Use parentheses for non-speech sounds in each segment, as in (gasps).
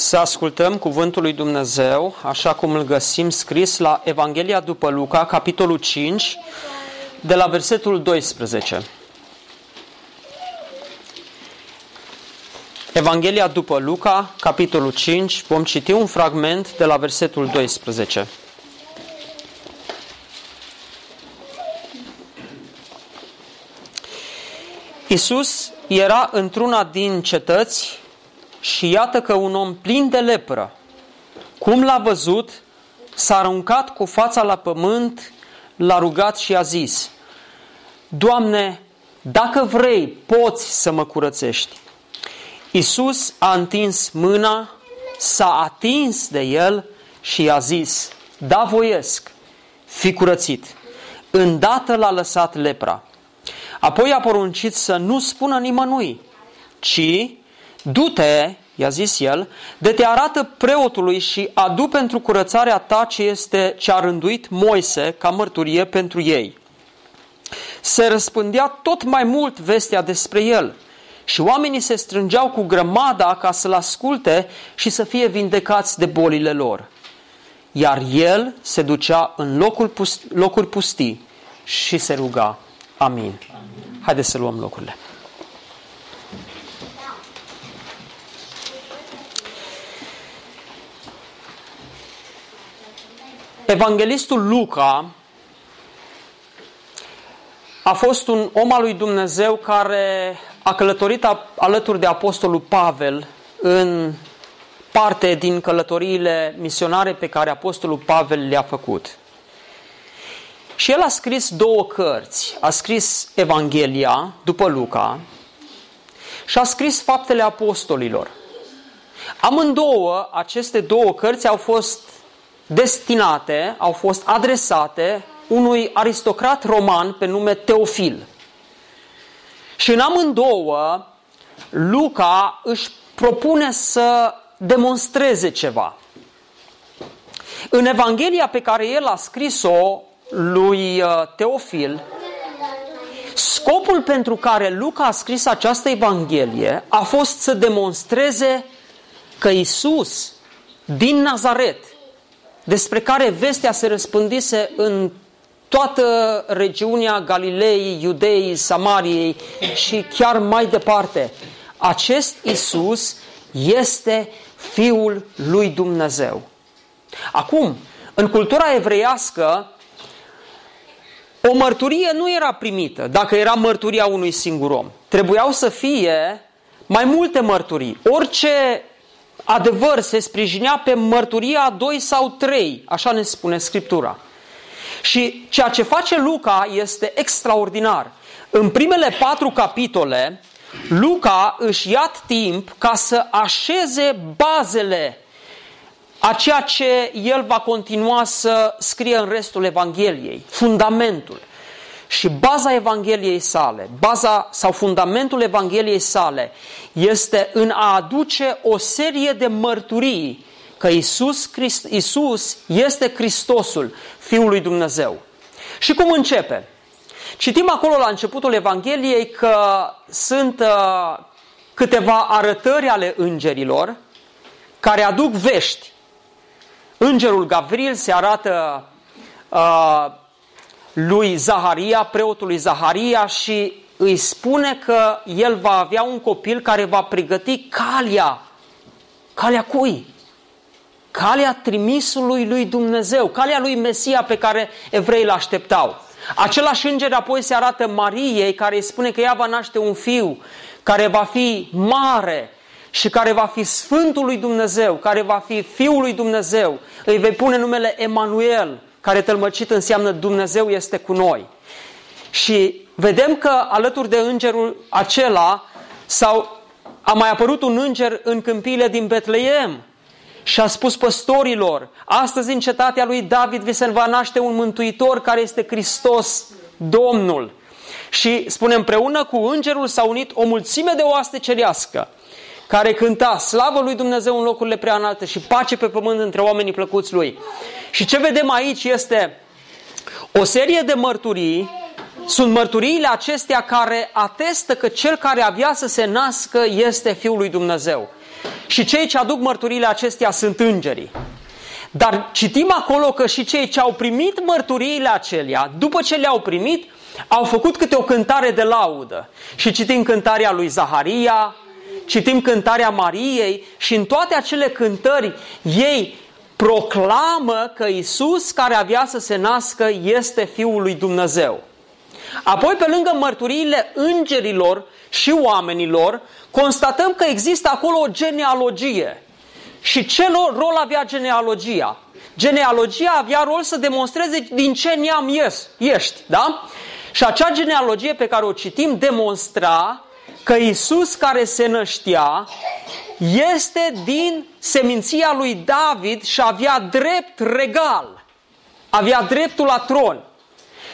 Să ascultăm cuvântul lui Dumnezeu, așa cum îl găsim scris la Evanghelia după Luca, capitolul 5, de la versetul 12. Evanghelia după Luca, capitolul 5, vom citi un fragment de la versetul 12. Isus era într-una din cetăți și iată că un om plin de lepră, cum l-a văzut, s-a aruncat cu fața la pământ, l-a rugat și a zis, Doamne, dacă vrei, poți să mă curățești. Isus a întins mâna, s-a atins de el și i-a zis, da voiesc, fi curățit. Îndată l-a lăsat lepra. Apoi a poruncit să nu spună nimănui, ci du-te, i-a zis el, de te arată preotului și adu pentru curățarea ta ce este ce a rânduit Moise ca mărturie pentru ei. Se răspândea tot mai mult vestea despre el și oamenii se strângeau cu grămada ca să-l asculte și să fie vindecați de bolile lor. Iar el se ducea în locul pust, locuri pustii și se ruga. Amin. Haideți să luăm locurile. Evanghelistul Luca a fost un om al lui Dumnezeu care a călătorit alături de apostolul Pavel în parte din călătoriile misionare pe care apostolul Pavel le-a făcut. Și el a scris două cărți. A scris Evanghelia după Luca și a scris Faptele Apostolilor. Amândouă, aceste două cărți au fost destinate, au fost adresate unui aristocrat roman pe nume Teofil. Și în amândouă, Luca își propune să demonstreze ceva. În Evanghelia pe care el a scris-o lui uh, Teofil, scopul pentru care Luca a scris această Evanghelie a fost să demonstreze că Isus din Nazaret, despre care vestea se răspândise în toată regiunea Galilei, Iudeii, Samariei și chiar mai departe. Acest Isus este Fiul lui Dumnezeu. Acum, în cultura evreiască, o mărturie nu era primită dacă era mărturia unui singur om. Trebuiau să fie mai multe mărturii. Orice adevăr se sprijinea pe mărturia a doi sau trei, așa ne spune Scriptura. Și ceea ce face Luca este extraordinar. În primele patru capitole, Luca își ia timp ca să așeze bazele a ceea ce el va continua să scrie în restul Evangheliei, fundamentul. Și baza Evangheliei sale, baza sau fundamentul Evangheliei sale este în a aduce o serie de mărturii că Isus, Christ, Isus este Hristosul, Fiul lui Dumnezeu. Și cum începe? Citim acolo la începutul Evangheliei că sunt uh, câteva arătări ale îngerilor care aduc vești. Îngerul Gavril se arată uh, lui Zaharia, preotului Zaharia și îi spune că el va avea un copil care va pregăti calea. Calea cui? calea trimisului lui Dumnezeu, calea lui Mesia pe care evrei îl așteptau. Același înger apoi se arată Mariei care îi spune că ea va naște un fiu care va fi mare și care va fi Sfântul lui Dumnezeu, care va fi Fiul lui Dumnezeu. Îi vei pune numele Emanuel, care tălmăcit înseamnă Dumnezeu este cu noi. Și vedem că alături de îngerul acela sau a mai apărut un înger în câmpiile din Betleem, și a spus păstorilor, astăzi în cetatea lui David vi se va naște un mântuitor care este Hristos, Domnul. Și spune, împreună cu îngerul s-a unit o mulțime de oaste cerească care cânta slavă lui Dumnezeu în locurile prea înalte și pace pe pământ între oamenii plăcuți lui. Și ce vedem aici este o serie de mărturii, sunt mărturiile acestea care atestă că cel care avea să se nască este Fiul lui Dumnezeu. Și cei ce aduc mărturile acestea sunt îngerii. Dar citim acolo că și cei ce au primit mărturiile acelea, după ce le-au primit, au făcut câte o cântare de laudă. Și citim cântarea lui Zaharia, citim cântarea Mariei și în toate acele cântări ei proclamă că Isus care avea să se nască este Fiul lui Dumnezeu. Apoi, pe lângă mărturiile îngerilor și oamenilor, constatăm că există acolo o genealogie. Și ce rol avea genealogia? Genealogia avea rol să demonstreze din ce neam ești, da? Și acea genealogie pe care o citim demonstra că Isus care se năștea este din seminția lui David și avea drept regal. Avea dreptul la tron.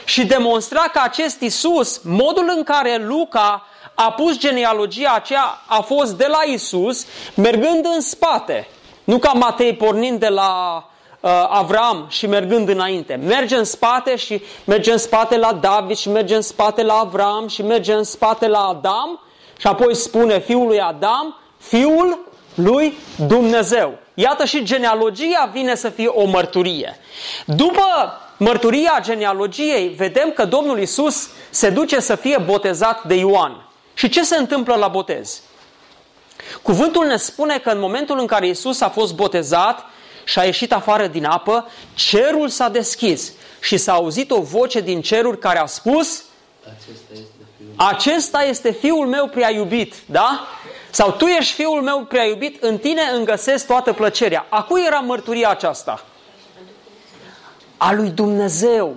Și demonstra că acest Isus, modul în care Luca a pus genealogia aceea a fost de la Isus, mergând în spate. Nu ca Matei pornind de la uh, Avram și mergând înainte. Merge în spate și merge în spate la David și merge în spate la Avram și merge în spate la Adam și apoi spune fiul lui Adam, fiul lui Dumnezeu. Iată și genealogia vine să fie o mărturie. După mărturia genealogiei, vedem că Domnul Isus se duce să fie botezat de Ioan. Și ce se întâmplă la botez? Cuvântul ne spune că în momentul în care Isus a fost botezat și a ieșit afară din apă, cerul s-a deschis și s-a auzit o voce din ceruri care a spus Acesta este acesta este fiul meu prea iubit, da? Sau tu ești fiul meu prea iubit, în tine îmi găsesc toată plăcerea. A cui era mărturia aceasta? A lui Dumnezeu.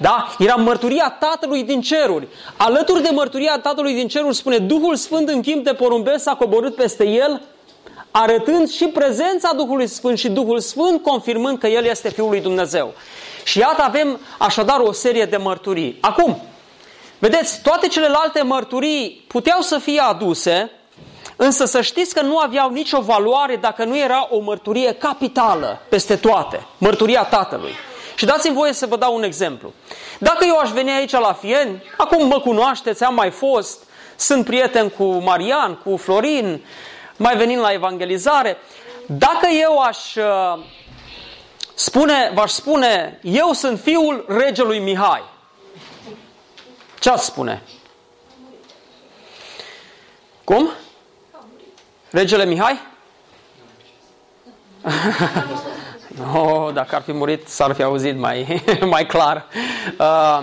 Da? Era mărturia Tatălui din ceruri. Alături de mărturia Tatălui din ceruri spune Duhul Sfânt în timp de porumbel s-a coborât peste el, arătând și prezența Duhului Sfânt și Duhul Sfânt confirmând că El este Fiul lui Dumnezeu. Și iată avem așadar o serie de mărturii. Acum, Vedeți, toate celelalte mărturii puteau să fie aduse, însă să știți că nu aveau nicio valoare dacă nu era o mărturie capitală peste toate, mărturia Tatălui. Și dați-mi voie să vă dau un exemplu. Dacă eu aș veni aici la Fieni, acum mă cunoașteți, am mai fost, sunt prieten cu Marian, cu Florin, mai venim la evangelizare, dacă eu aș uh, spune, v-aș spune, eu sunt fiul regelui Mihai, ce ați spune? Cum? Regele Mihai? (laughs) no, oh, dacă ar fi murit, s-ar fi auzit mai, (laughs) mai clar. Uh,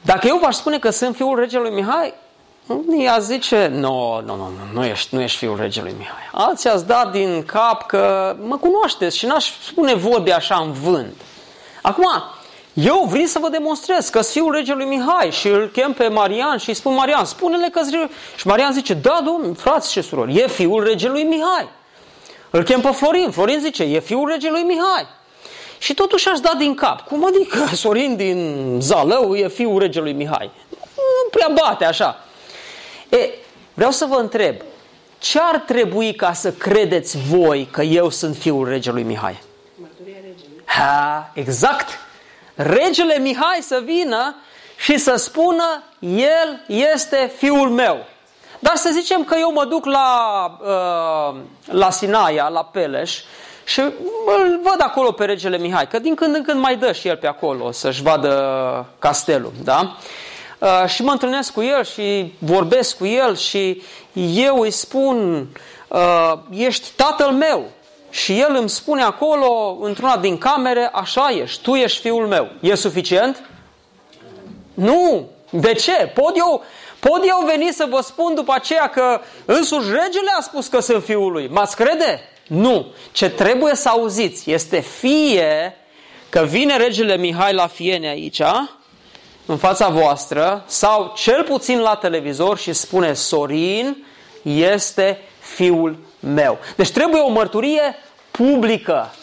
dacă eu v-aș spune că sunt fiul regelui Mihai, ea zice, nu, nu, nu, nu ești, nu ești fiul regelui Mihai. Alții ați dat din cap că mă cunoașteți și n-aș spune vorbe așa în vânt. Acum, eu vreau să vă demonstrez că fiul regelui Mihai și îl chem pe Marian și îi spun Marian, spune-le că Și Marian zice, da, domn, frați și surori, e fiul regelui Mihai. Îl chem pe Florin, Florin zice, e fiul regelui Mihai. Și totuși aș da din cap. Cum adică (laughs) Sorin din Zalău e fiul regelui Mihai? Nu prea bate așa. E, vreau să vă întreb, ce ar trebui ca să credeți voi că eu sunt fiul regelui Mihai? Mărturia regelui. Ha, exact regele Mihai să vină și să spună, el este fiul meu. Dar să zicem că eu mă duc la, uh, la Sinaia, la Peleș, și îl văd acolo pe regele Mihai, că din când în când mai dă și el pe acolo să-și vadă castelul, da? Uh, și mă întâlnesc cu el și vorbesc cu el și eu îi spun, uh, ești tatăl meu, și el îmi spune acolo, într-una din camere, așa ești, tu ești fiul meu. E suficient? Nu! De ce? Pot eu, pot eu veni să vă spun după aceea că însuși regele a spus că sunt fiul lui. M-ați crede? Nu. Ce trebuie să auziți este fie că vine regele Mihai la Fiene aici, în fața voastră, sau cel puțin la televizor și spune Sorin este fiul meu. Deci trebuie o mărturie publică.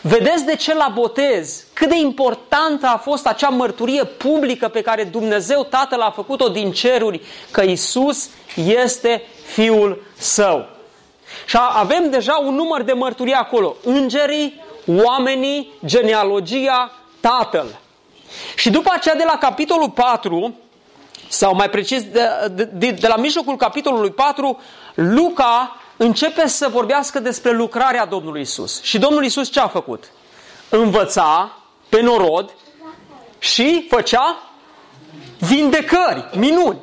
Vedeți de ce la botez, cât de importantă a fost acea mărturie publică pe care Dumnezeu Tatăl a făcut-o din ceruri, că Isus este Fiul Său. Și avem deja un număr de mărturii acolo. Îngerii, oamenii, genealogia, Tatăl. Și după aceea de la capitolul 4, sau mai precis de, de, de la mijlocul capitolului 4, Luca începe să vorbească despre lucrarea Domnului Isus. Și Domnul Isus ce a făcut? Învăța pe norod și făcea vindecări, minuni.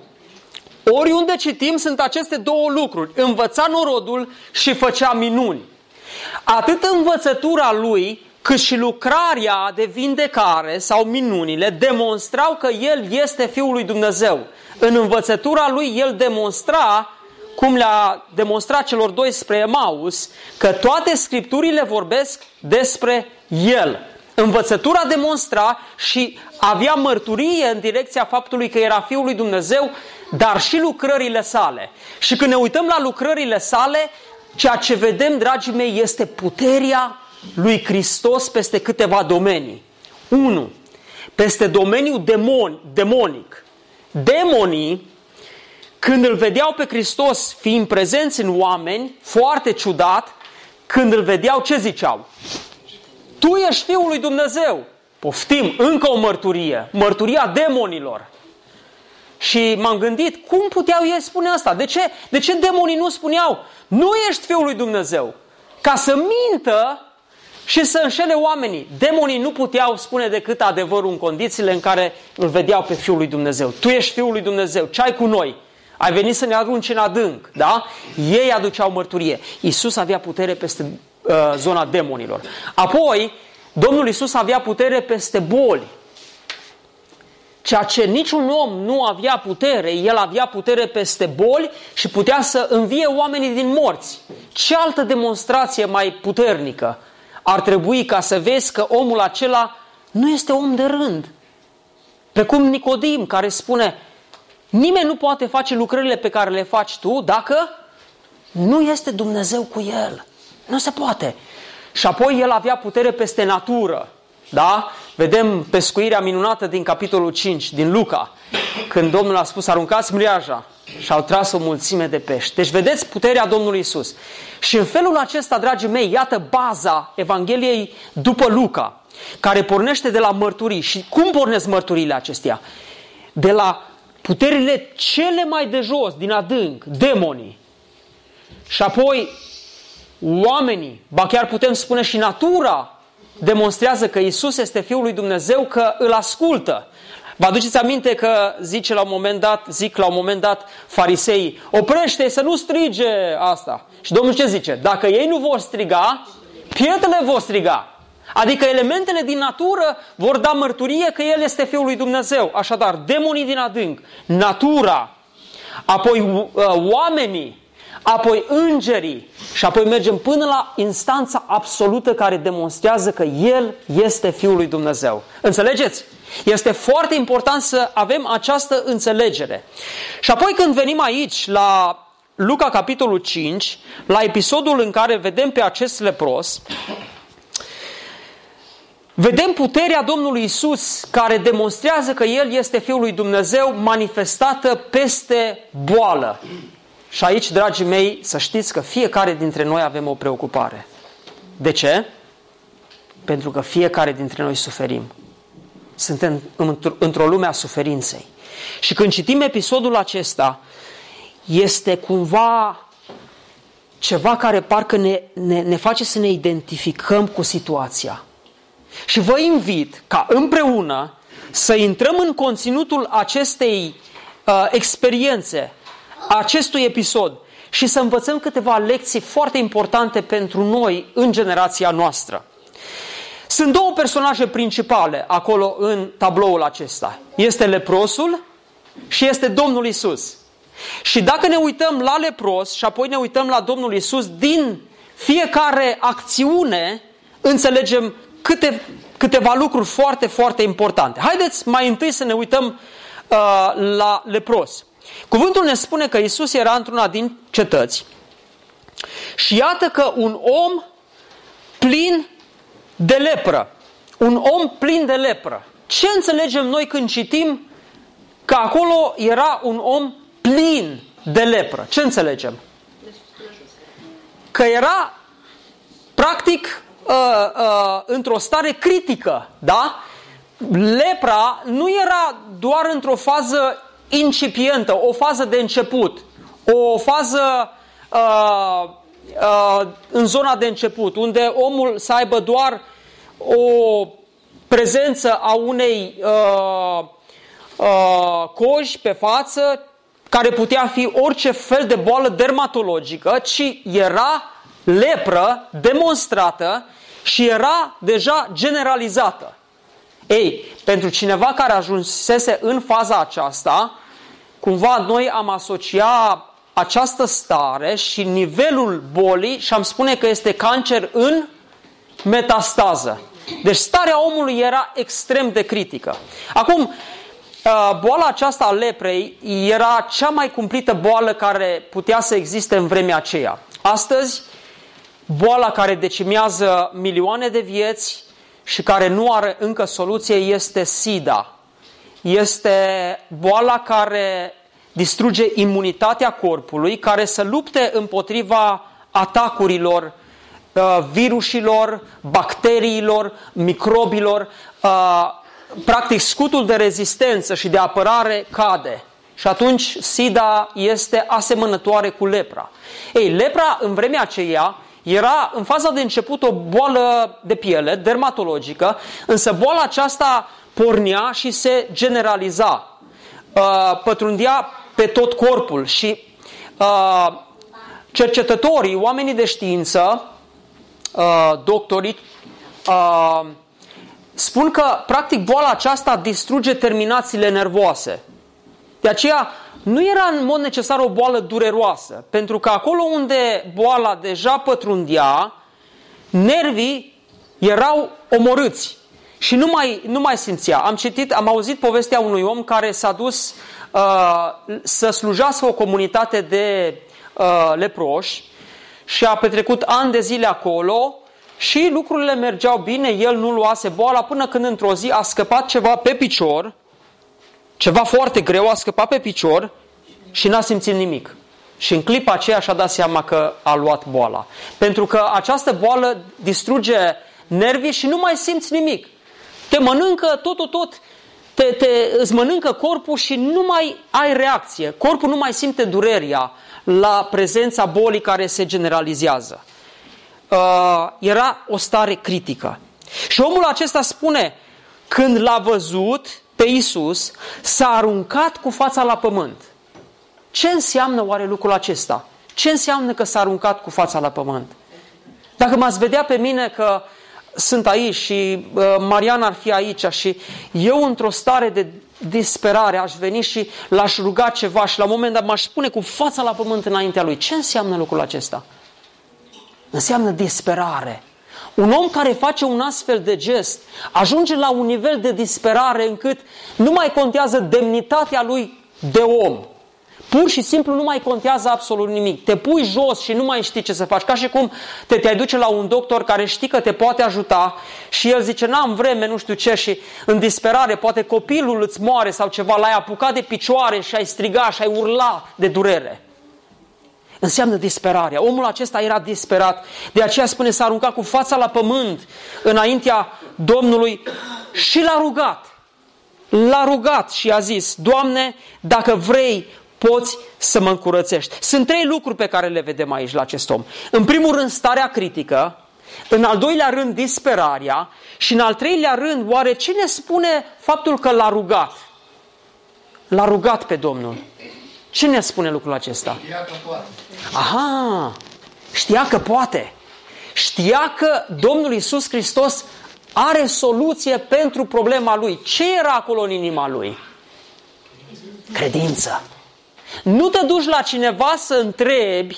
Oriunde citim sunt aceste două lucruri. Învăța norodul și făcea minuni. Atât învățătura lui, cât și lucrarea de vindecare sau minunile demonstrau că el este Fiul lui Dumnezeu. În învățătura lui el demonstra cum le-a demonstrat celor doi spre Emaus, că toate scripturile vorbesc despre El. Învățătura demonstra și avea mărturie în direcția faptului că era Fiul lui Dumnezeu, dar și lucrările sale. Și când ne uităm la lucrările sale, ceea ce vedem, dragii mei, este puterea lui Hristos peste câteva domenii. 1. Peste domeniul demon, demonic. Demonii când îl vedeau pe Hristos fiind prezenți în oameni, foarte ciudat, când îl vedeau, ce ziceau? Tu ești Fiul lui Dumnezeu. Poftim, încă o mărturie, mărturia demonilor. Și m-am gândit, cum puteau ei spune asta? De ce, de ce demonii nu spuneau, nu ești Fiul lui Dumnezeu? Ca să mintă și să înșele oamenii. Demonii nu puteau spune decât adevărul în condițiile în care îl vedeau pe Fiul lui Dumnezeu. Tu ești Fiul lui Dumnezeu, ce ai cu noi? Ai venit să ne arunci în adânc, da? Ei aduceau mărturie. Isus avea putere peste uh, zona demonilor. Apoi, Domnul Isus avea putere peste boli. Ceea ce niciun om nu avea putere, el avea putere peste boli și putea să învie oamenii din morți. Ce altă demonstrație mai puternică ar trebui ca să vezi că omul acela nu este om de rând? Precum Nicodim care spune, Nimeni nu poate face lucrările pe care le faci tu dacă nu este Dumnezeu cu el. Nu se poate. Și apoi el avea putere peste natură. Da? Vedem pescuirea minunată din capitolul 5, din Luca, când Domnul a spus, aruncați mriaja și au tras o mulțime de pești. Deci vedeți puterea Domnului Isus. Și în felul acesta, dragii mei, iată baza Evangheliei după Luca, care pornește de la mărturii. Și cum pornesc mărturile acestea? De la puterile cele mai de jos, din adânc, demonii. Și apoi oamenii, ba chiar putem spune și natura, demonstrează că Isus este Fiul lui Dumnezeu, că îl ascultă. Vă aduceți aminte că zice la un moment dat, zic la un moment dat fariseii, oprește să nu strige asta. Și Domnul ce zice? Dacă ei nu vor striga, pietrele vor striga. Adică elementele din natură vor da mărturie că El este Fiul lui Dumnezeu. Așadar, demonii din adânc, natura, apoi uh, oamenii, apoi îngerii și apoi mergem până la instanța absolută care demonstrează că El este Fiul lui Dumnezeu. Înțelegeți? Este foarte important să avem această înțelegere. Și apoi când venim aici la Luca capitolul 5, la episodul în care vedem pe acest lepros, Vedem puterea Domnului Isus care demonstrează că El este Fiul lui Dumnezeu manifestată peste boală. Și aici, dragii mei, să știți că fiecare dintre noi avem o preocupare. De ce? Pentru că fiecare dintre noi suferim. Suntem într-o lume a suferinței. Și când citim episodul acesta, este cumva ceva care parcă ne, ne, ne face să ne identificăm cu situația. Și vă invit ca împreună să intrăm în conținutul acestei uh, experiențe, acestui episod și să învățăm câteva lecții foarte importante pentru noi în generația noastră. Sunt două personaje principale acolo în tabloul acesta. Este leprosul și este Domnul Isus. Și dacă ne uităm la lepros și apoi ne uităm la Domnul Isus, din fiecare acțiune înțelegem câte, câteva lucruri foarte, foarte importante. Haideți mai întâi să ne uităm uh, la lepros. Cuvântul ne spune că Isus era într-una din cetăți Și iată că un om plin de lepră, un om plin de lepră. Ce înțelegem noi când citim că acolo era un om plin de lepră? Ce înțelegem? Că era practic uh, uh, într-o stare critică, da? Lepra nu era doar într-o fază incipientă, o fază de început, o fază uh, uh, în zona de început, unde omul să aibă doar o prezență a unei uh, uh, coji pe față, care putea fi orice fel de boală dermatologică, ci era lepră demonstrată și era deja generalizată. Ei, pentru cineva care ajunsese în faza aceasta, cumva noi am asocia această stare și nivelul bolii și am spune că este cancer în metastază. Deci starea omului era extrem de critică. Acum, uh, boala aceasta a leprei era cea mai cumplită boală care putea să existe în vremea aceea. Astăzi, boala care decimează milioane de vieți și care nu are încă soluție este SIDA. Este boala care distruge imunitatea corpului, care să lupte împotriva atacurilor uh, virusilor, bacteriilor, microbilor. Uh, practic, scutul de rezistență și de apărare cade. Și atunci SIDA este asemănătoare cu lepra. Ei, lepra în vremea aceea era în faza de început o boală de piele, dermatologică, însă boala aceasta pornea și se generaliza. Uh, pătrundea pe tot corpul și uh, cercetătorii, oamenii de știință, uh, doctorii, uh, spun că practic boala aceasta distruge terminațiile nervoase. De aceea nu era în mod necesar o boală dureroasă, pentru că acolo unde boala deja pătrundea, nervii erau omorâți și nu mai, nu mai simțea. Am citit, am auzit povestea unui om care s-a dus uh, să slujească o comunitate de uh, leproși și a petrecut ani de zile acolo și lucrurile mergeau bine, el nu luase boala până când într-o zi a scăpat ceva pe picior, ceva foarte greu, a scăpat pe picior și n-a simțit nimic. Și în clipa aceea și-a dat seama că a luat boala. Pentru că această boală distruge nervii și nu mai simți nimic. Te mănâncă tot, tot, tot, te, te, îți mănâncă corpul și nu mai ai reacție. Corpul nu mai simte durerea la prezența bolii care se generalizează. Uh, era o stare critică. Și omul acesta spune, când l-a văzut pe Isus, s-a aruncat cu fața la pământ. Ce înseamnă oare lucrul acesta? Ce înseamnă că s-a aruncat cu fața la pământ? Dacă m-ați vedea pe mine că sunt aici și uh, Marian ar fi aici și eu într-o stare de disperare aș veni și l-aș ruga ceva și la un moment dat m-aș pune cu fața la pământ înaintea lui. Ce înseamnă lucrul acesta? Înseamnă disperare. Un om care face un astfel de gest ajunge la un nivel de disperare încât nu mai contează demnitatea lui de om. Pur și simplu nu mai contează absolut nimic. Te pui jos și nu mai știi ce să faci. Ca și cum te te-ai duce la un doctor care știi că te poate ajuta și el zice, n-am vreme, nu știu ce, și în disperare, poate copilul îți moare sau ceva, l-ai apucat de picioare și ai strigat și ai urla de durere. Înseamnă disperarea. Omul acesta era disperat. De aceea spune s-a aruncat cu fața la pământ înaintea Domnului și l-a rugat. L-a rugat și a zis, Doamne, dacă vrei, poți să mă încurățești. Sunt trei lucruri pe care le vedem aici la acest om. În primul rând, starea critică, în al doilea rând, disperarea și în al treilea rând, oare ce ne spune faptul că l-a rugat? L-a rugat pe Domnul. Ce ne spune lucrul acesta? Știa că poate. Aha! Știa că poate. Știa că Domnul Isus Hristos are soluție pentru problema lui. Ce era acolo în inima lui? Credință. Nu te duci la cineva să întrebi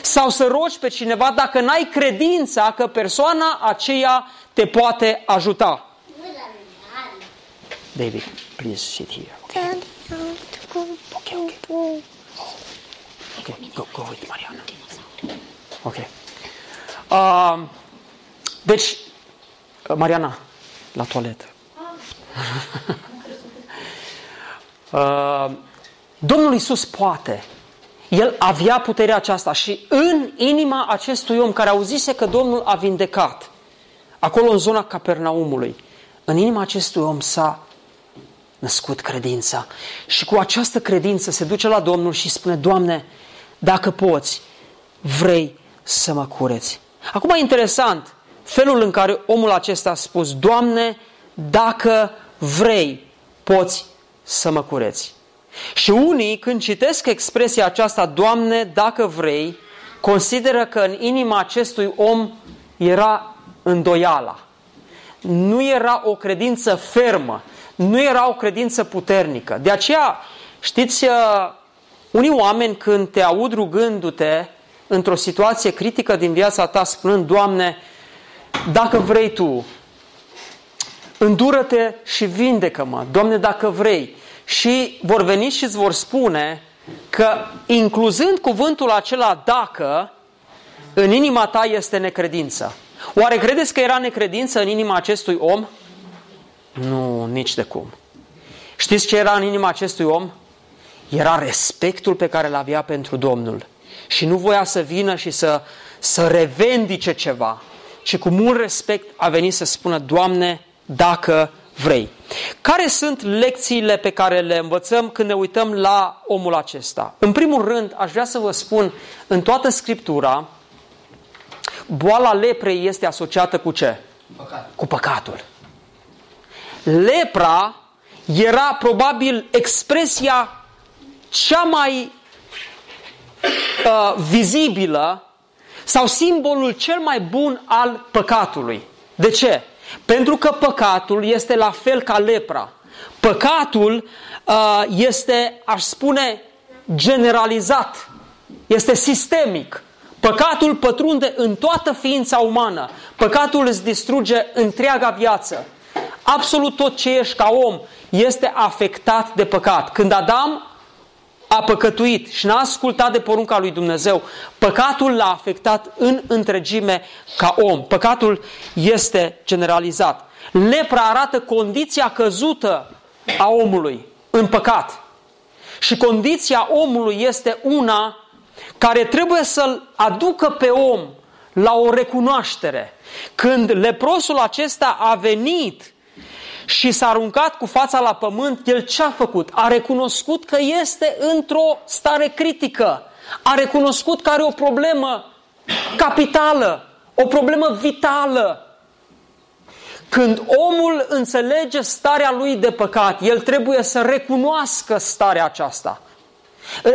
sau să rogi pe cineva dacă n-ai credința că persoana aceea te poate ajuta. David, please sit here. Okay, okay, okay. Okay, go, go with Mariana. Ok. Uh, deci, Mariana, la toaletă. uh, (laughs) Domnul Isus poate. El avea puterea aceasta și în inima acestui om care auzise că Domnul a vindecat, acolo în zona Capernaumului, în inima acestui om s-a născut credința. Și cu această credință se duce la Domnul și spune, Doamne, dacă poți, vrei să mă cureți. Acum e interesant felul în care omul acesta a spus, Doamne, dacă vrei, poți să mă cureți. Și unii, când citesc expresia aceasta, Doamne, dacă vrei, consideră că în inima acestui om era îndoiala. Nu era o credință fermă, nu era o credință puternică. De aceea, știți, uh, unii oameni când te aud rugându-te într-o situație critică din viața ta, spunând, Doamne, dacă vrei Tu, îndură-te și vindecă-mă, Doamne, dacă vrei. Și vor veni și îți vor spune că, incluzând cuvântul acela dacă, în inima ta este necredință. Oare credeți că era necredință în inima acestui om? Nu, nici de cum. Știți ce era în inima acestui om? Era respectul pe care îl avea pentru Domnul. Și nu voia să vină și să, să revendice ceva, ci cu mult respect a venit să spună, Doamne, dacă vrei. Care sunt lecțiile pe care le învățăm când ne uităm la omul acesta? În primul rând, aș vrea să vă spun, în toată Scriptura, boala leprei este asociată cu ce? Păcat. Cu păcatul. Lepra era probabil expresia cea mai uh, vizibilă sau simbolul cel mai bun al păcatului. De ce? Pentru că păcatul este la fel ca lepra. Păcatul uh, este, aș spune, generalizat, este sistemic. Păcatul pătrunde în toată ființa umană. Păcatul îți distruge întreaga viață. Absolut tot ce ești ca om este afectat de păcat. Când Adam a păcătuit și n-a ascultat de porunca lui Dumnezeu, păcatul l-a afectat în întregime ca om. Păcatul este generalizat. Lepra arată condiția căzută a omului în păcat. Și condiția omului este una care trebuie să-l aducă pe om la o recunoaștere. Când leprosul acesta a venit și s-a aruncat cu fața la pământ, el ce a făcut? A recunoscut că este într-o stare critică. A recunoscut că are o problemă capitală, o problemă vitală. Când omul înțelege starea lui de păcat, el trebuie să recunoască starea aceasta.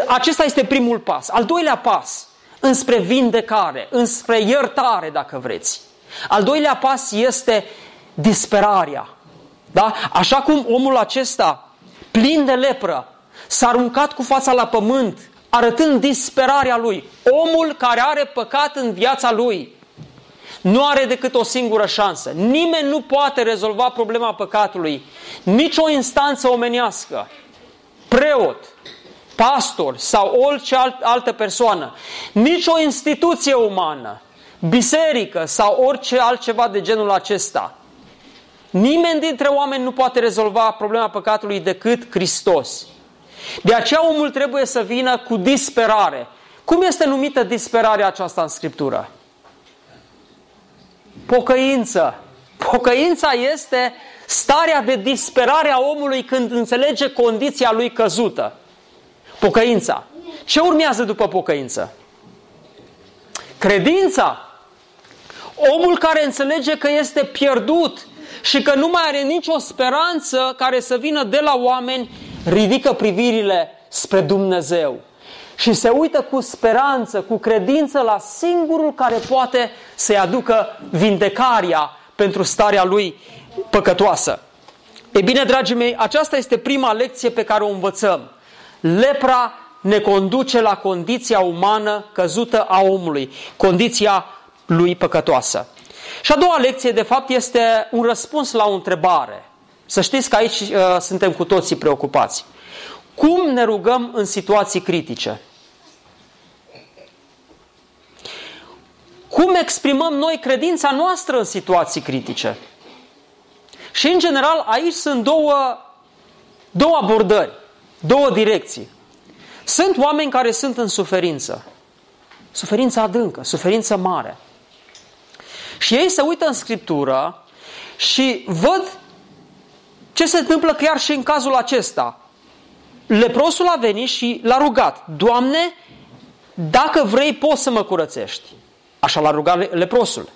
Acesta este primul pas. Al doilea pas, înspre vindecare, înspre iertare, dacă vreți. Al doilea pas este disperarea. Da? Așa cum omul acesta, plin de lepră, s-a aruncat cu fața la pământ, arătând disperarea lui. Omul care are păcat în viața lui nu are decât o singură șansă. Nimeni nu poate rezolva problema păcatului. Nici o instanță omenească, preot, pastor sau orice alt, altă persoană, nici o instituție umană, biserică sau orice altceva de genul acesta Nimeni dintre oameni nu poate rezolva problema păcatului decât Hristos. De aceea omul trebuie să vină cu disperare. Cum este numită disperarea aceasta în Scriptură? Pocăință. Pocăința este starea de disperare a omului când înțelege condiția lui căzută. Pocăința. Ce urmează după pocăință? Credința. Omul care înțelege că este pierdut, și că nu mai are nicio speranță care să vină de la oameni, ridică privirile spre Dumnezeu și se uită cu speranță, cu credință la singurul care poate să-i aducă vindecarea pentru starea lui păcătoasă. E bine, dragii mei, aceasta este prima lecție pe care o învățăm. Lepra ne conduce la condiția umană căzută a omului, condiția lui păcătoasă. Și a doua lecție, de fapt, este un răspuns la o întrebare. Să știți că aici uh, suntem cu toții preocupați. Cum ne rugăm în situații critice? cum exprimăm noi credința noastră în situații critice. Și în general aici sunt două, două abordări, două direcții. Sunt oameni care sunt în suferință. Suferință adâncă, suferință mare. Și ei se uită în Scriptură și văd ce se întâmplă chiar și în cazul acesta. Leprosul a venit și l-a rugat. Doamne, dacă vrei, poți să mă curățești. Așa l-a rugat leprosul.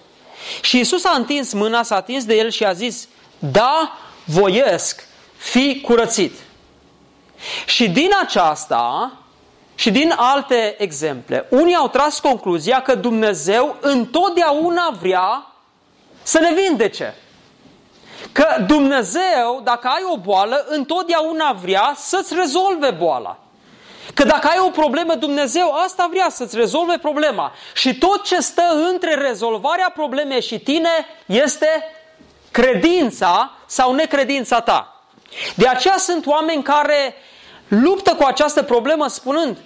Și Isus a întins mâna, s-a atins de el și a zis, da, voiesc, fi curățit. Și din aceasta și din alte exemple, unii au tras concluzia că Dumnezeu întotdeauna vrea să ne vindece. Că Dumnezeu, dacă ai o boală, întotdeauna vrea să-ți rezolve boala. Că dacă ai o problemă, Dumnezeu asta vrea să-ți rezolve problema. Și tot ce stă între rezolvarea problemei și tine este credința sau necredința ta. De aceea sunt oameni care luptă cu această problemă spunând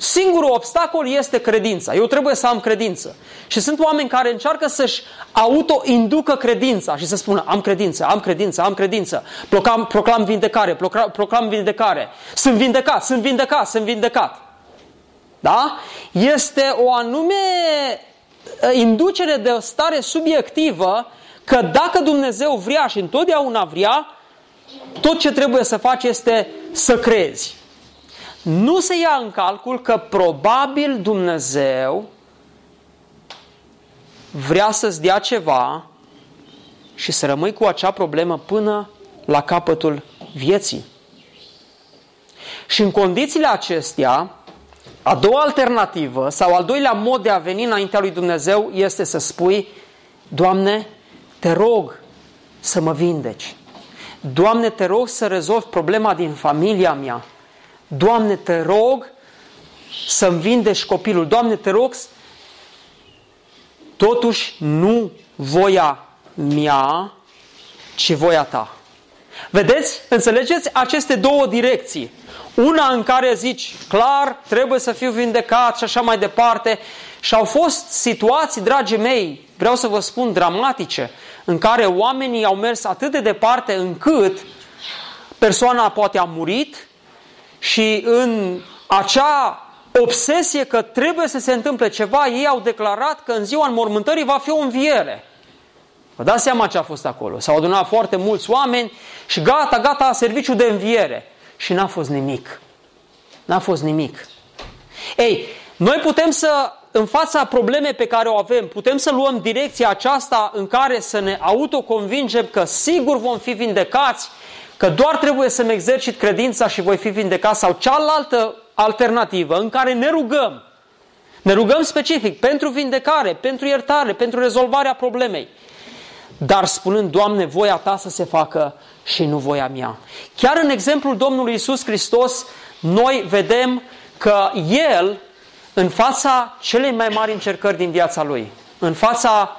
Singurul obstacol este credința. Eu trebuie să am credință. Și sunt oameni care încearcă să-și auto-inducă credința și să spună am credință, am credință, am credință. Proclam, proclam vindecare, proclam, proclam vindecare. Sunt vindecat, sunt vindecat, sunt vindecat. Da? Este o anume ă, inducere de o stare subiectivă că dacă Dumnezeu vrea și întotdeauna vrea, tot ce trebuie să faci este să crezi nu se ia în calcul că probabil Dumnezeu vrea să-ți dea ceva și să rămâi cu acea problemă până la capătul vieții. Și în condițiile acestea, a doua alternativă sau al doilea mod de a veni înaintea lui Dumnezeu este să spui, Doamne, te rog să mă vindeci. Doamne, te rog să rezolvi problema din familia mea. Doamne, te rog să-mi vindești copilul. Doamne, te rog, totuși nu voia mea, ci voia ta. Vedeți? Înțelegeți aceste două direcții. Una în care zici, clar, trebuie să fiu vindecat și așa mai departe. Și au fost situații, dragii mei, vreau să vă spun, dramatice, în care oamenii au mers atât de departe încât persoana poate a murit, și în acea obsesie că trebuie să se întâmple ceva, ei au declarat că în ziua înmormântării va fi o înviere. Vă dați seama ce a fost acolo. S-au adunat foarte mulți oameni și gata, gata, serviciu de înviere. Și n-a fost nimic. N-a fost nimic. Ei, noi putem să, în fața problemei pe care o avem, putem să luăm direcția aceasta în care să ne autoconvingem că sigur vom fi vindecați că doar trebuie să-mi exercit credința și voi fi vindecat sau cealaltă alternativă în care ne rugăm. Ne rugăm specific pentru vindecare, pentru iertare, pentru rezolvarea problemei. Dar spunând, Doamne, voia Ta să se facă și nu voia mea. Chiar în exemplul Domnului Isus Hristos, noi vedem că El, în fața celei mai mari încercări din viața Lui, în fața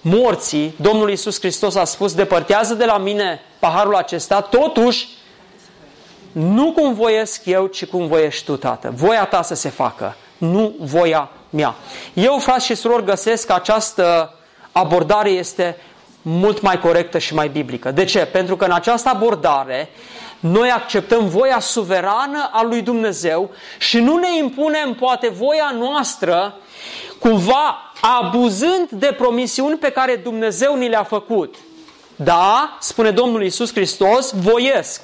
morții, Domnul Iisus Hristos a spus, depărtează de la mine paharul acesta, totuși, nu cum voiesc eu, ci cum voiești tu, Tată. Voia ta să se facă, nu voia mea. Eu, frați și surori, găsesc că această abordare este mult mai corectă și mai biblică. De ce? Pentru că în această abordare noi acceptăm voia suverană a lui Dumnezeu și nu ne impunem poate voia noastră cumva abuzând de promisiuni pe care Dumnezeu ni le-a făcut. Da, spune Domnul Isus Hristos, voiesc.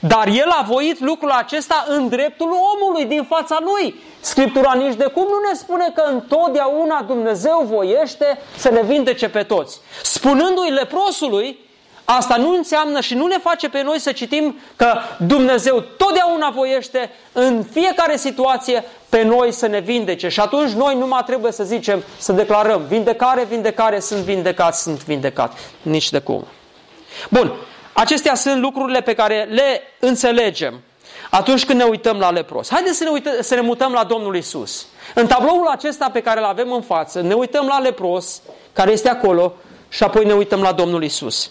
Dar El a voit lucrul acesta în dreptul omului, din fața Lui. Scriptura nici de cum nu ne spune că întotdeauna Dumnezeu voiește să ne vindece pe toți. Spunându-i leprosului, Asta nu înseamnă și nu ne face pe noi să citim că Dumnezeu totdeauna voiește în fiecare situație pe noi să ne vindece. Și atunci noi numai trebuie să zicem, să declarăm, vindecare, vindecare, sunt vindecat, sunt vindecat. Nici de cum. Bun, acestea sunt lucrurile pe care le înțelegem atunci când ne uităm la lepros. Haideți să ne, uităm, să ne mutăm la Domnul Isus. În tabloul acesta pe care îl avem în față, ne uităm la lepros, care este acolo, și apoi ne uităm la Domnul Isus.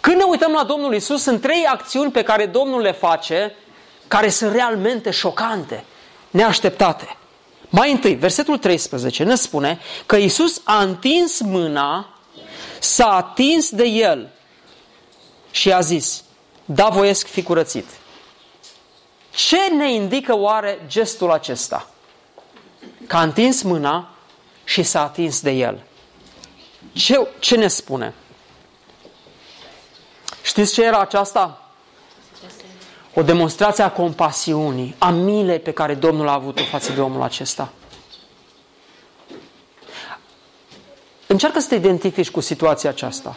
Când ne uităm la Domnul Isus, sunt trei acțiuni pe care Domnul le face, care sunt realmente șocante, neașteptate. Mai întâi, versetul 13 ne spune că Isus a întins mâna, s-a atins de el și a zis, da voiesc fi curățit. Ce ne indică oare gestul acesta? Că a întins mâna și s-a atins de el. Ce, ce ne spune? Știți ce era aceasta? O demonstrație a compasiunii, a milei pe care Domnul a avut-o față de omul acesta. Încearcă să te identifici cu situația aceasta.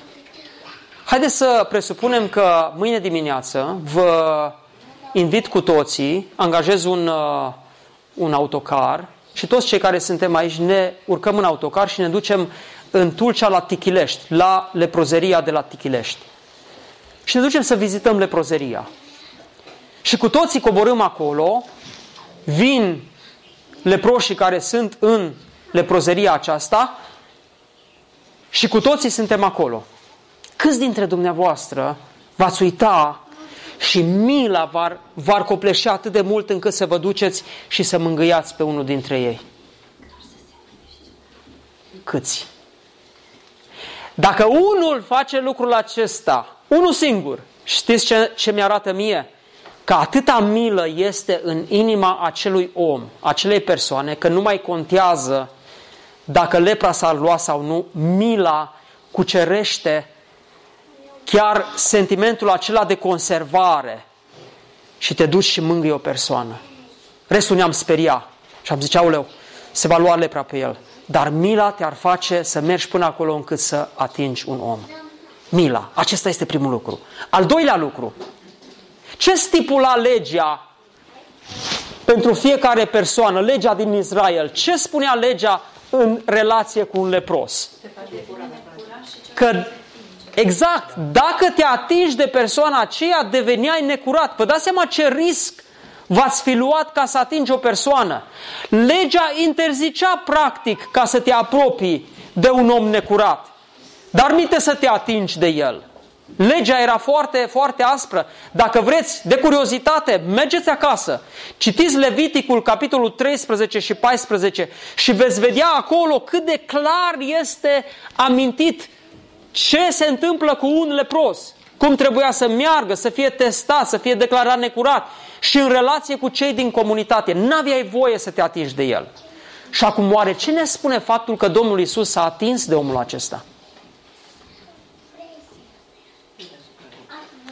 Haideți să presupunem că mâine dimineață vă invit cu toții, angajez un, uh, un autocar și toți cei care suntem aici ne urcăm în autocar și ne ducem în Tulcea la Tichilești, la leprozeria de la Tichilești. Și ne ducem să vizităm leprozeria. Și cu toții coborâm acolo, vin leproșii care sunt în leprozeria aceasta și cu toții suntem acolo. Câți dintre dumneavoastră v-ați uita și mila v-ar, v-ar copleșea atât de mult încât să vă duceți și să mângâiați pe unul dintre ei? Câți? Dacă unul face lucrul acesta, unul singur, știți ce, ce mi-arată mie? Că atâta milă este în inima acelui om, acelei persoane, că nu mai contează dacă lepra s-ar lua sau nu, mila cucerește chiar sentimentul acela de conservare și te duci și mângâi o persoană. Restul ne-am speria și am zis, auleu, se va lua lepra pe el. Dar mila te-ar face să mergi până acolo încât să atingi un om. Mila. Acesta este primul lucru. Al doilea lucru. Ce stipula legea pentru fiecare persoană, legea din Israel? Ce spunea legea în relație cu un lepros? Că Exact. Dacă te atingi de persoana aceea, deveneai necurat. Vă dați seama ce risc v-ați fi luat ca să atingi o persoană. Legea interzicea practic ca să te apropii de un om necurat. Dar minte să te atingi de el. Legea era foarte, foarte aspră. Dacă vreți, de curiozitate, mergeți acasă, citiți Leviticul, capitolul 13 și 14 și veți vedea acolo cât de clar este amintit ce se întâmplă cu un lepros, cum trebuia să meargă, să fie testat, să fie declarat necurat și în relație cu cei din comunitate. N-aveai voie să te atingi de el. Și acum oare ce ne spune faptul că Domnul Isus s-a atins de omul acesta?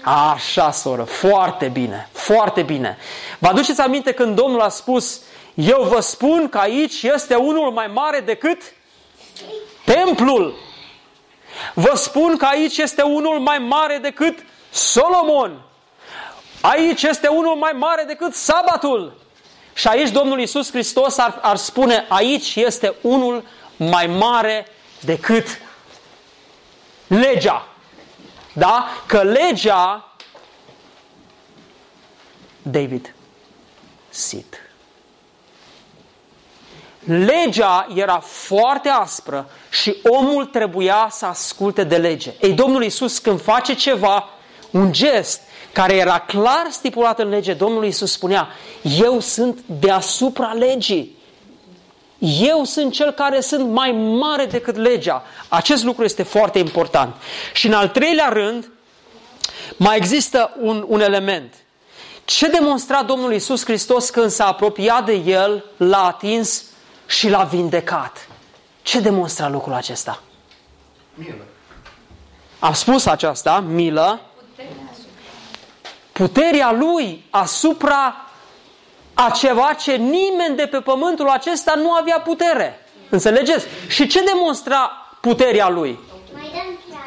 Așa, soră, foarte bine, foarte bine. Vă aduceți aminte când Domnul a spus, eu vă spun că aici este unul mai mare decât templul. Vă spun că aici este unul mai mare decât Solomon. Aici este unul mai mare decât sabatul. Și aici Domnul Iisus Hristos ar, ar spune, aici este unul mai mare decât legea. Da? Că legea, David, sit. Legea era foarte aspră și omul trebuia să asculte de lege. Ei, Domnul Iisus când face ceva, un gest care era clar stipulat în lege, Domnul Iisus spunea, eu sunt deasupra legii. Eu sunt cel care sunt mai mare decât legea. Acest lucru este foarte important. Și în al treilea rând, mai există un, un element. Ce demonstra Domnul Iisus Hristos când s-a apropiat de El, l-a atins și l-a vindecat. Ce demonstra lucrul acesta? Milă. Am spus aceasta, milă. Puterea lui asupra a ceva ce nimeni de pe pământul acesta nu avea putere. Înțelegeți? Și ce demonstra puterea lui?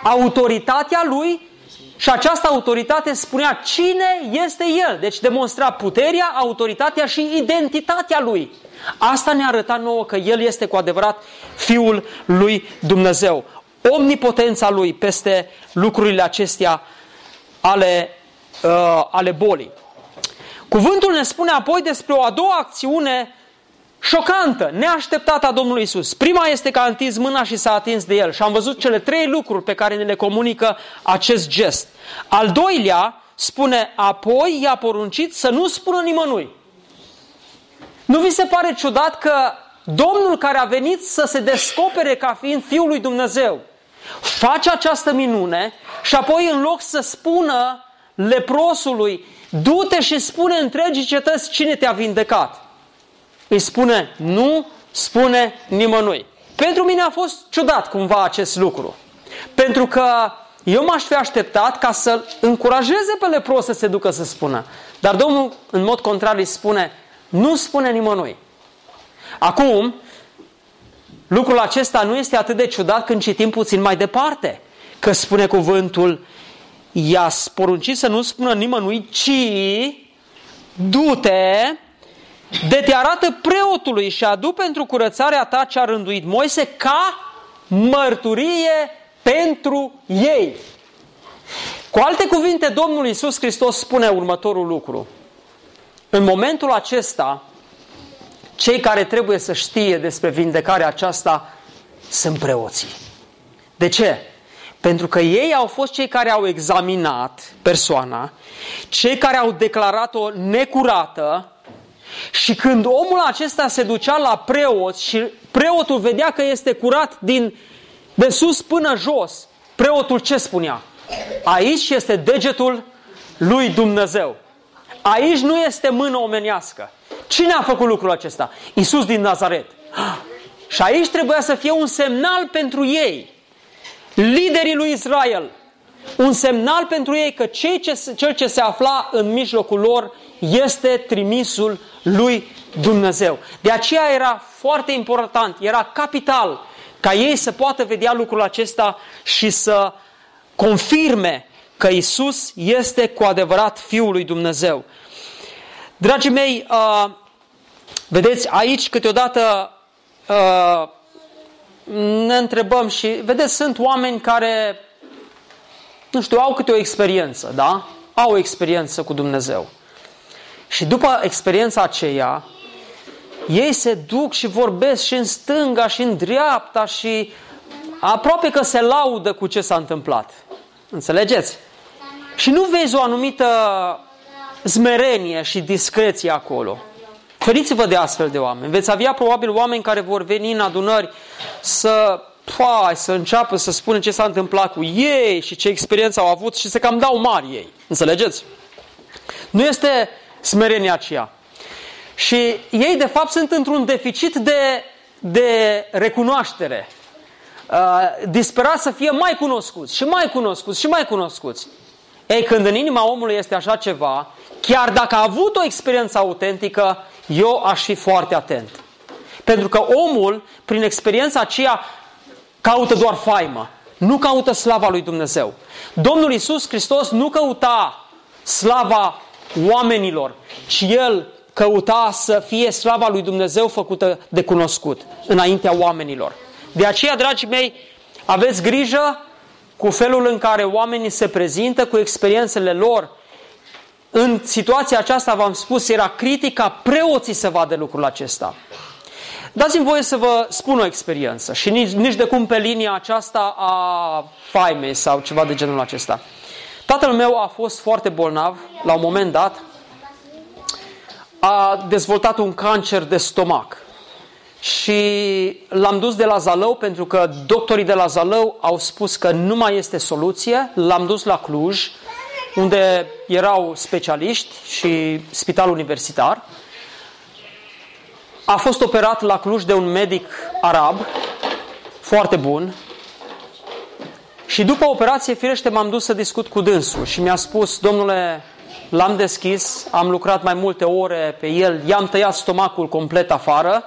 Autoritatea lui și această autoritate spunea cine este el. Deci demonstra puterea, autoritatea și identitatea lui. Asta ne arăta nouă că El este cu adevărat Fiul lui Dumnezeu. Omnipotența Lui peste lucrurile acestea ale, uh, ale bolii. Cuvântul ne spune apoi despre o a doua acțiune șocantă, neașteptată a Domnului Isus. Prima este că a întins mâna și s-a atins de el și am văzut cele trei lucruri pe care ne le comunică acest gest. Al doilea spune, apoi i-a poruncit să nu spună nimănui. Nu vi se pare ciudat că Domnul care a venit să se descopere ca fiind Fiul lui Dumnezeu, face această minune și apoi în loc să spună leprosului, du-te și spune întregii cetăți cine te-a vindecat. Îi spune, nu spune nimănui. Pentru mine a fost ciudat cumva acest lucru. Pentru că eu m-aș fi așteptat ca să încurajeze pe lepros să se ducă să spună. Dar Domnul, în mod contrar, îi spune, nu spune nimănui. Acum, lucrul acesta nu este atât de ciudat când citim puțin mai departe, că spune cuvântul, i-a poruncit să nu spună nimănui, ci du-te, de te arată preotului și adu pentru curățarea ta ce a rânduit Moise ca mărturie pentru ei. Cu alte cuvinte, Domnul Iisus Hristos spune următorul lucru. În momentul acesta, cei care trebuie să știe despre vindecarea aceasta sunt preoții. De ce? Pentru că ei au fost cei care au examinat persoana, cei care au declarat-o necurată și când omul acesta se ducea la preot și preotul vedea că este curat din de sus până jos, preotul ce spunea? Aici este degetul lui Dumnezeu. Aici nu este mână omenească. Cine a făcut lucrul acesta? Isus din Nazaret. (gasps) Și aici trebuia să fie un semnal pentru ei, liderii lui Israel, un semnal pentru ei că cei ce, cel ce se afla în mijlocul lor este trimisul lui Dumnezeu. De aceea era foarte important, era capital ca ei să poată vedea lucrul acesta și să confirme că Isus este cu adevărat Fiul lui Dumnezeu. Dragii mei, uh, vedeți, aici câteodată uh, ne întrebăm și, vedeți, sunt oameni care, nu știu, au câte o experiență, da? Au o experiență cu Dumnezeu. Și după experiența aceea, ei se duc și vorbesc și în stânga și în dreapta și aproape că se laudă cu ce s-a întâmplat. Înțelegeți? Și nu vezi o anumită zmerenie și discreție acolo. Feriți-vă de astfel de oameni. Veți avea probabil oameni care vor veni în adunări să, pai, să înceapă să spună ce s-a întâmplat cu ei și ce experiență au avut și să cam dau mari ei. Înțelegeți? Nu este smerenia aceea. Și ei, de fapt, sunt într-un deficit de, de recunoaștere. Uh, disperați să fie mai cunoscuți și mai cunoscuți și mai cunoscuți. Ei, când în inima omului este așa ceva, chiar dacă a avut o experiență autentică, eu aș fi foarte atent. Pentru că omul, prin experiența aceea, caută doar faimă. Nu caută slava lui Dumnezeu. Domnul Isus Hristos nu căuta slava oamenilor, ci El căuta să fie slava lui Dumnezeu făcută de cunoscut înaintea oamenilor. De aceea, dragii mei, aveți grijă cu felul în care oamenii se prezintă, cu experiențele lor. În situația aceasta, v-am spus, era critica preoții să vadă lucrul acesta. Dați-mi voie să vă spun o experiență și nici, nici de cum pe linia aceasta a faimei sau ceva de genul acesta. Tatăl meu a fost foarte bolnav la un moment dat, a dezvoltat un cancer de stomac și l-am dus de la Zalău pentru că doctorii de la Zalău au spus că nu mai este soluție. L-am dus la Cluj, unde erau specialiști și spital universitar. A fost operat la Cluj de un medic arab, foarte bun. Și după operație, firește, m-am dus să discut cu dânsul și mi-a spus, domnule, l-am deschis, am lucrat mai multe ore pe el, i-am tăiat stomacul complet afară,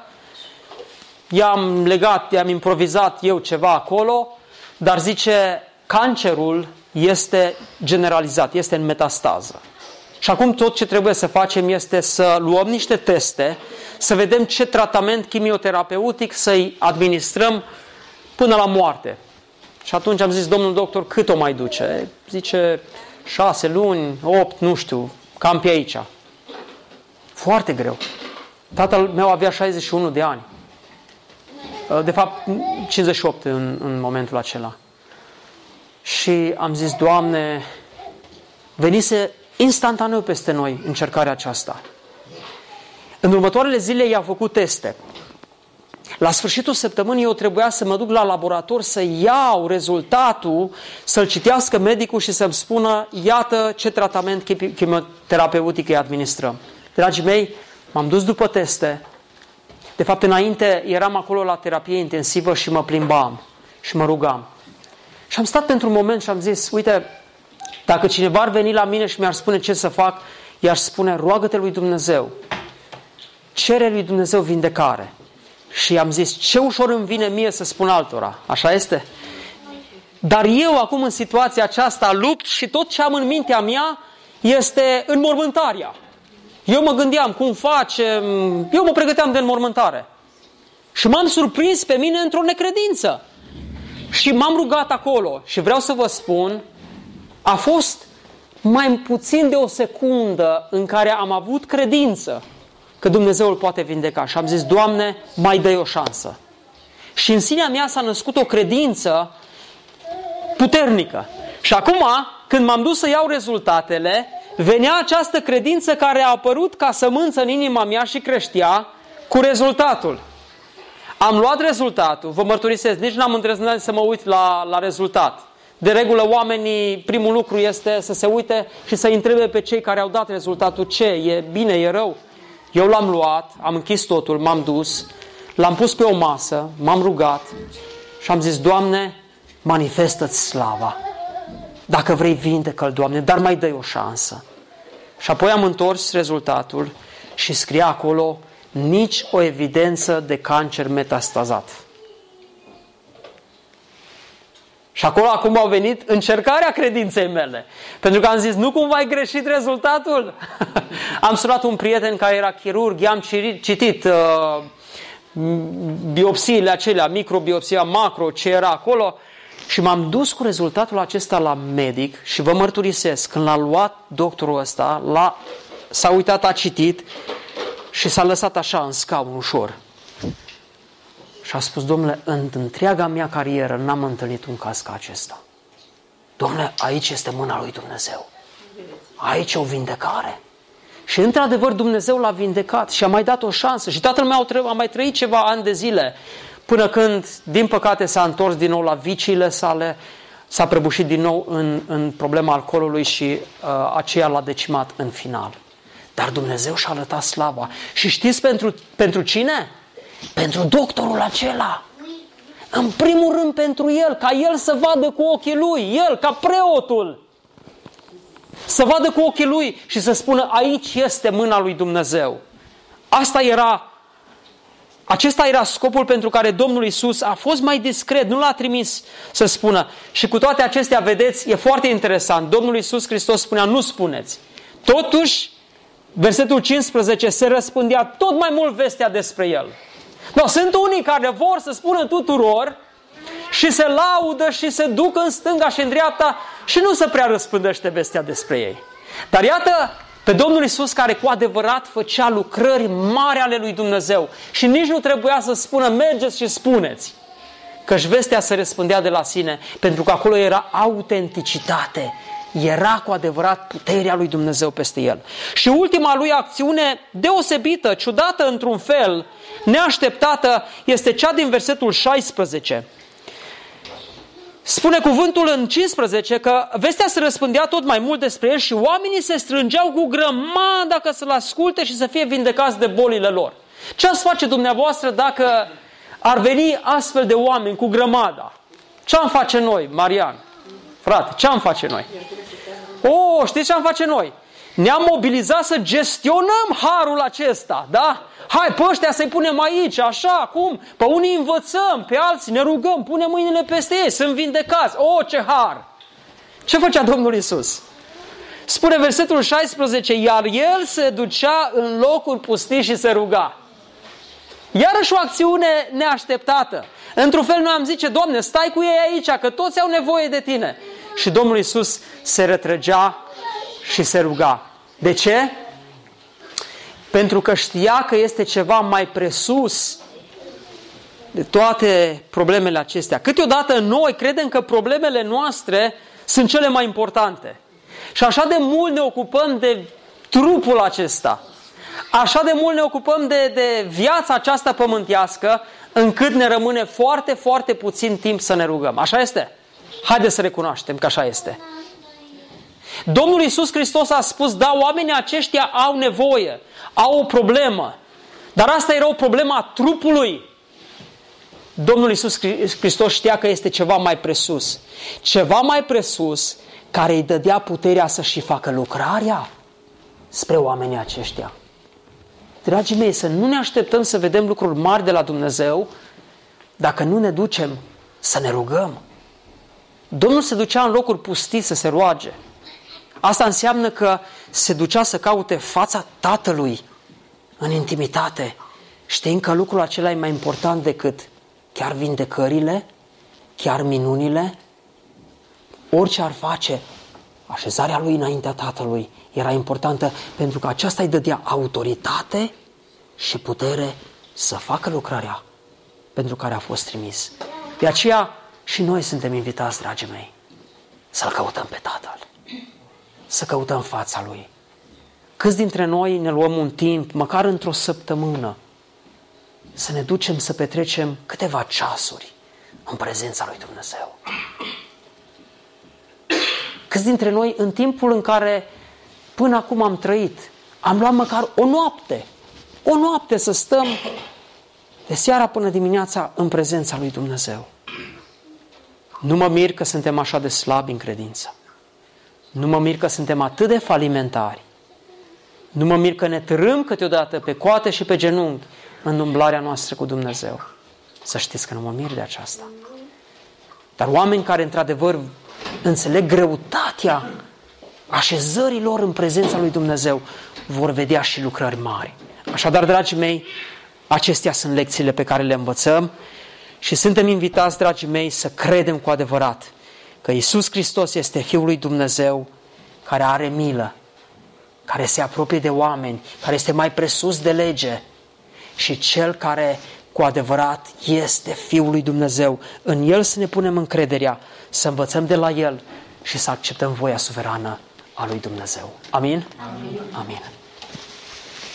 i-am legat, i-am improvizat eu ceva acolo, dar zice, cancerul este generalizat, este în metastază. Și acum tot ce trebuie să facem este să luăm niște teste, să vedem ce tratament chimioterapeutic să-i administrăm până la moarte. Și atunci am zis, domnul doctor, cât o mai duce? Zice, șase luni, opt, nu știu, cam pe aici. Foarte greu. Tatăl meu avea 61 de ani. Uh, de fapt, 58 în, în momentul acela. Și am zis, Doamne, venise instantaneu peste noi încercarea aceasta. În următoarele zile i-a făcut teste. La sfârșitul săptămânii eu trebuia să mă duc la laborator să iau rezultatul, să-l citească medicul și să-mi spună iată ce tratament chimioterapeutic îi administrăm. Dragii mei, m-am dus după teste. De fapt, înainte eram acolo la terapie intensivă și mă plimbam și mă rugam. Și am stat pentru un moment și am zis, uite, dacă cineva ar veni la mine și mi-ar spune ce să fac, i-aș spune, roagă-te lui Dumnezeu. Cere lui Dumnezeu vindecare. Și am zis, ce ușor îmi vine mie să spun altora. Așa este? Dar eu acum în situația aceasta lupt și tot ce am în mintea mea este înmormântarea. Eu mă gândeam cum facem, eu mă pregăteam de înmormântare. Și m-am surprins pe mine într-o necredință. Și m-am rugat acolo și vreau să vă spun, a fost mai puțin de o secundă în care am avut credință că Dumnezeu îl poate vindeca. Și am zis, Doamne, mai dă o șansă. Și în sinea mea s-a născut o credință puternică. Și acum, când m-am dus să iau rezultatele, venea această credință care a apărut ca sămânță în inima mea și creștea cu rezultatul. Am luat rezultatul, vă mărturisesc, nici n-am îndrăznit să mă uit la, la rezultat. De regulă, oamenii, primul lucru este să se uite și să întrebe pe cei care au dat rezultatul ce, e bine, e rău. Eu l-am luat, am închis totul, m-am dus, l-am pus pe o masă, m-am rugat și am zis, Doamne, manifestă-ți slava. Dacă vrei, vindecă-l, Doamne, dar mai dă o șansă. Și apoi am întors rezultatul și scria acolo nici o evidență de cancer metastazat. Și acolo acum au venit încercarea credinței mele. Pentru că am zis, nu cumva ai greșit rezultatul? (laughs) am sunat un prieten care era chirurg, i-am citit uh, biopsiile acelea, microbiopsia, macro, ce era acolo și m-am dus cu rezultatul acesta la medic și vă mărturisesc, când l-a luat doctorul ăsta, l-a, s-a uitat, a citit și s-a lăsat așa în scaun ușor. Și a spus, domnule, în întreaga mea carieră n-am întâlnit un caz ca acesta. Domnule, aici este mâna lui Dumnezeu. Aici e o vindecare. Și într-adevăr Dumnezeu l-a vindecat și a mai dat o șansă. Și tatăl meu a mai trăit ceva ani de zile până când, din păcate, s-a întors din nou la viciile sale, s-a prăbușit din nou în, în problema alcoolului și uh, aceea l-a decimat în final. Dar Dumnezeu și-a arătat slava. Și știți pentru, pentru cine? Pentru doctorul acela. În primul rând pentru el, ca el să vadă cu ochii lui, el, ca preotul. Să vadă cu ochii lui și să spună, aici este mâna lui Dumnezeu. Asta era acesta era scopul pentru care Domnul Isus a fost mai discret, nu l-a trimis să spună. Și cu toate acestea, vedeți, e foarte interesant. Domnul Isus Hristos spunea, nu spuneți. Totuși, versetul 15, se răspândea tot mai mult vestea despre El. No, sunt unii care vor să spună tuturor și se laudă și se duc în stânga și în dreapta și nu se prea răspândește vestea despre ei. Dar iată, pe Domnul Isus care cu adevărat făcea lucrări mari ale lui Dumnezeu și nici nu trebuia să spună mergeți și spuneți. Căci vestea se răspândea de la sine pentru că acolo era autenticitate. Era cu adevărat puterea lui Dumnezeu peste el. Și ultima lui acțiune deosebită, ciudată într-un fel, neașteptată, este cea din versetul 16. Spune cuvântul în 15 că vestea se răspândea tot mai mult despre el și oamenii se strângeau cu grămadă ca să-l asculte și să fie vindecați de bolile lor. Ce ați face dumneavoastră dacă ar veni astfel de oameni cu grămada? Ce am face noi, Marian? Frate, ce am face noi? O, oh, știți ce am face noi? Ne-am mobilizat să gestionăm harul acesta, da? Hai, pe ăștia să-i punem aici, așa, cum? Pe unii învățăm, pe alții ne rugăm, punem mâinile peste ei, sunt vindecați. O, ce har! Ce făcea Domnul Isus? Spune versetul 16, iar el se ducea în locuri pustii și se ruga. Iarăși o acțiune neașteptată. Într-un fel noi am zice, Doamne, stai cu ei aici, că toți au nevoie de tine. Și Domnul Isus se retrăgea și se ruga. De ce? pentru că știa că este ceva mai presus de toate problemele acestea. Câteodată noi credem că problemele noastre sunt cele mai importante. Și așa de mult ne ocupăm de trupul acesta. Așa de mult ne ocupăm de, de viața aceasta pământească, încât ne rămâne foarte, foarte puțin timp să ne rugăm. Așa este? Haideți să recunoaștem că așa este. Domnul Iisus Hristos a spus, da, oamenii aceștia au nevoie, au o problemă, dar asta era o problemă a trupului. Domnul Iisus Hristos știa că este ceva mai presus. Ceva mai presus care îi dădea puterea să și facă lucrarea spre oamenii aceștia. Dragii mei, să nu ne așteptăm să vedem lucruri mari de la Dumnezeu dacă nu ne ducem să ne rugăm. Domnul se ducea în locuri pustii să se roage. Asta înseamnă că se ducea să caute fața Tatălui în intimitate, știind că lucrul acela e mai important decât chiar vindecările, chiar minunile, orice ar face, așezarea lui înaintea Tatălui era importantă pentru că aceasta îi dădea autoritate și putere să facă lucrarea pentru care a fost trimis. De aceea și noi suntem invitați, dragii mei, să-L căutăm pe Tatăl, să căutăm fața Lui. Câți dintre noi ne luăm un timp, măcar într-o săptămână, să ne ducem să petrecem câteva ceasuri în prezența lui Dumnezeu. Câți dintre noi, în timpul în care până acum am trăit, am luat măcar o noapte, o noapte să stăm de seara până dimineața în prezența lui Dumnezeu. Nu mă mir că suntem așa de slabi în credință. Nu mă mir că suntem atât de falimentari. Nu mă mir că ne târâm câteodată pe coate și pe genunchi în umblarea noastră cu Dumnezeu. Să știți că nu mă mir de aceasta. Dar oameni care într-adevăr înțeleg greutatea așezării lor în prezența lui Dumnezeu vor vedea și lucrări mari. Așadar, dragii mei, acestea sunt lecțiile pe care le învățăm și suntem invitați, dragii mei, să credem cu adevărat că Isus Hristos este Fiul lui Dumnezeu care are milă, care se apropie de oameni, care este mai presus de lege și Cel care cu adevărat este Fiul lui Dumnezeu. În El să ne punem încrederea, să învățăm de la El și să acceptăm voia suverană a lui Dumnezeu. Amin? Amin. Amin.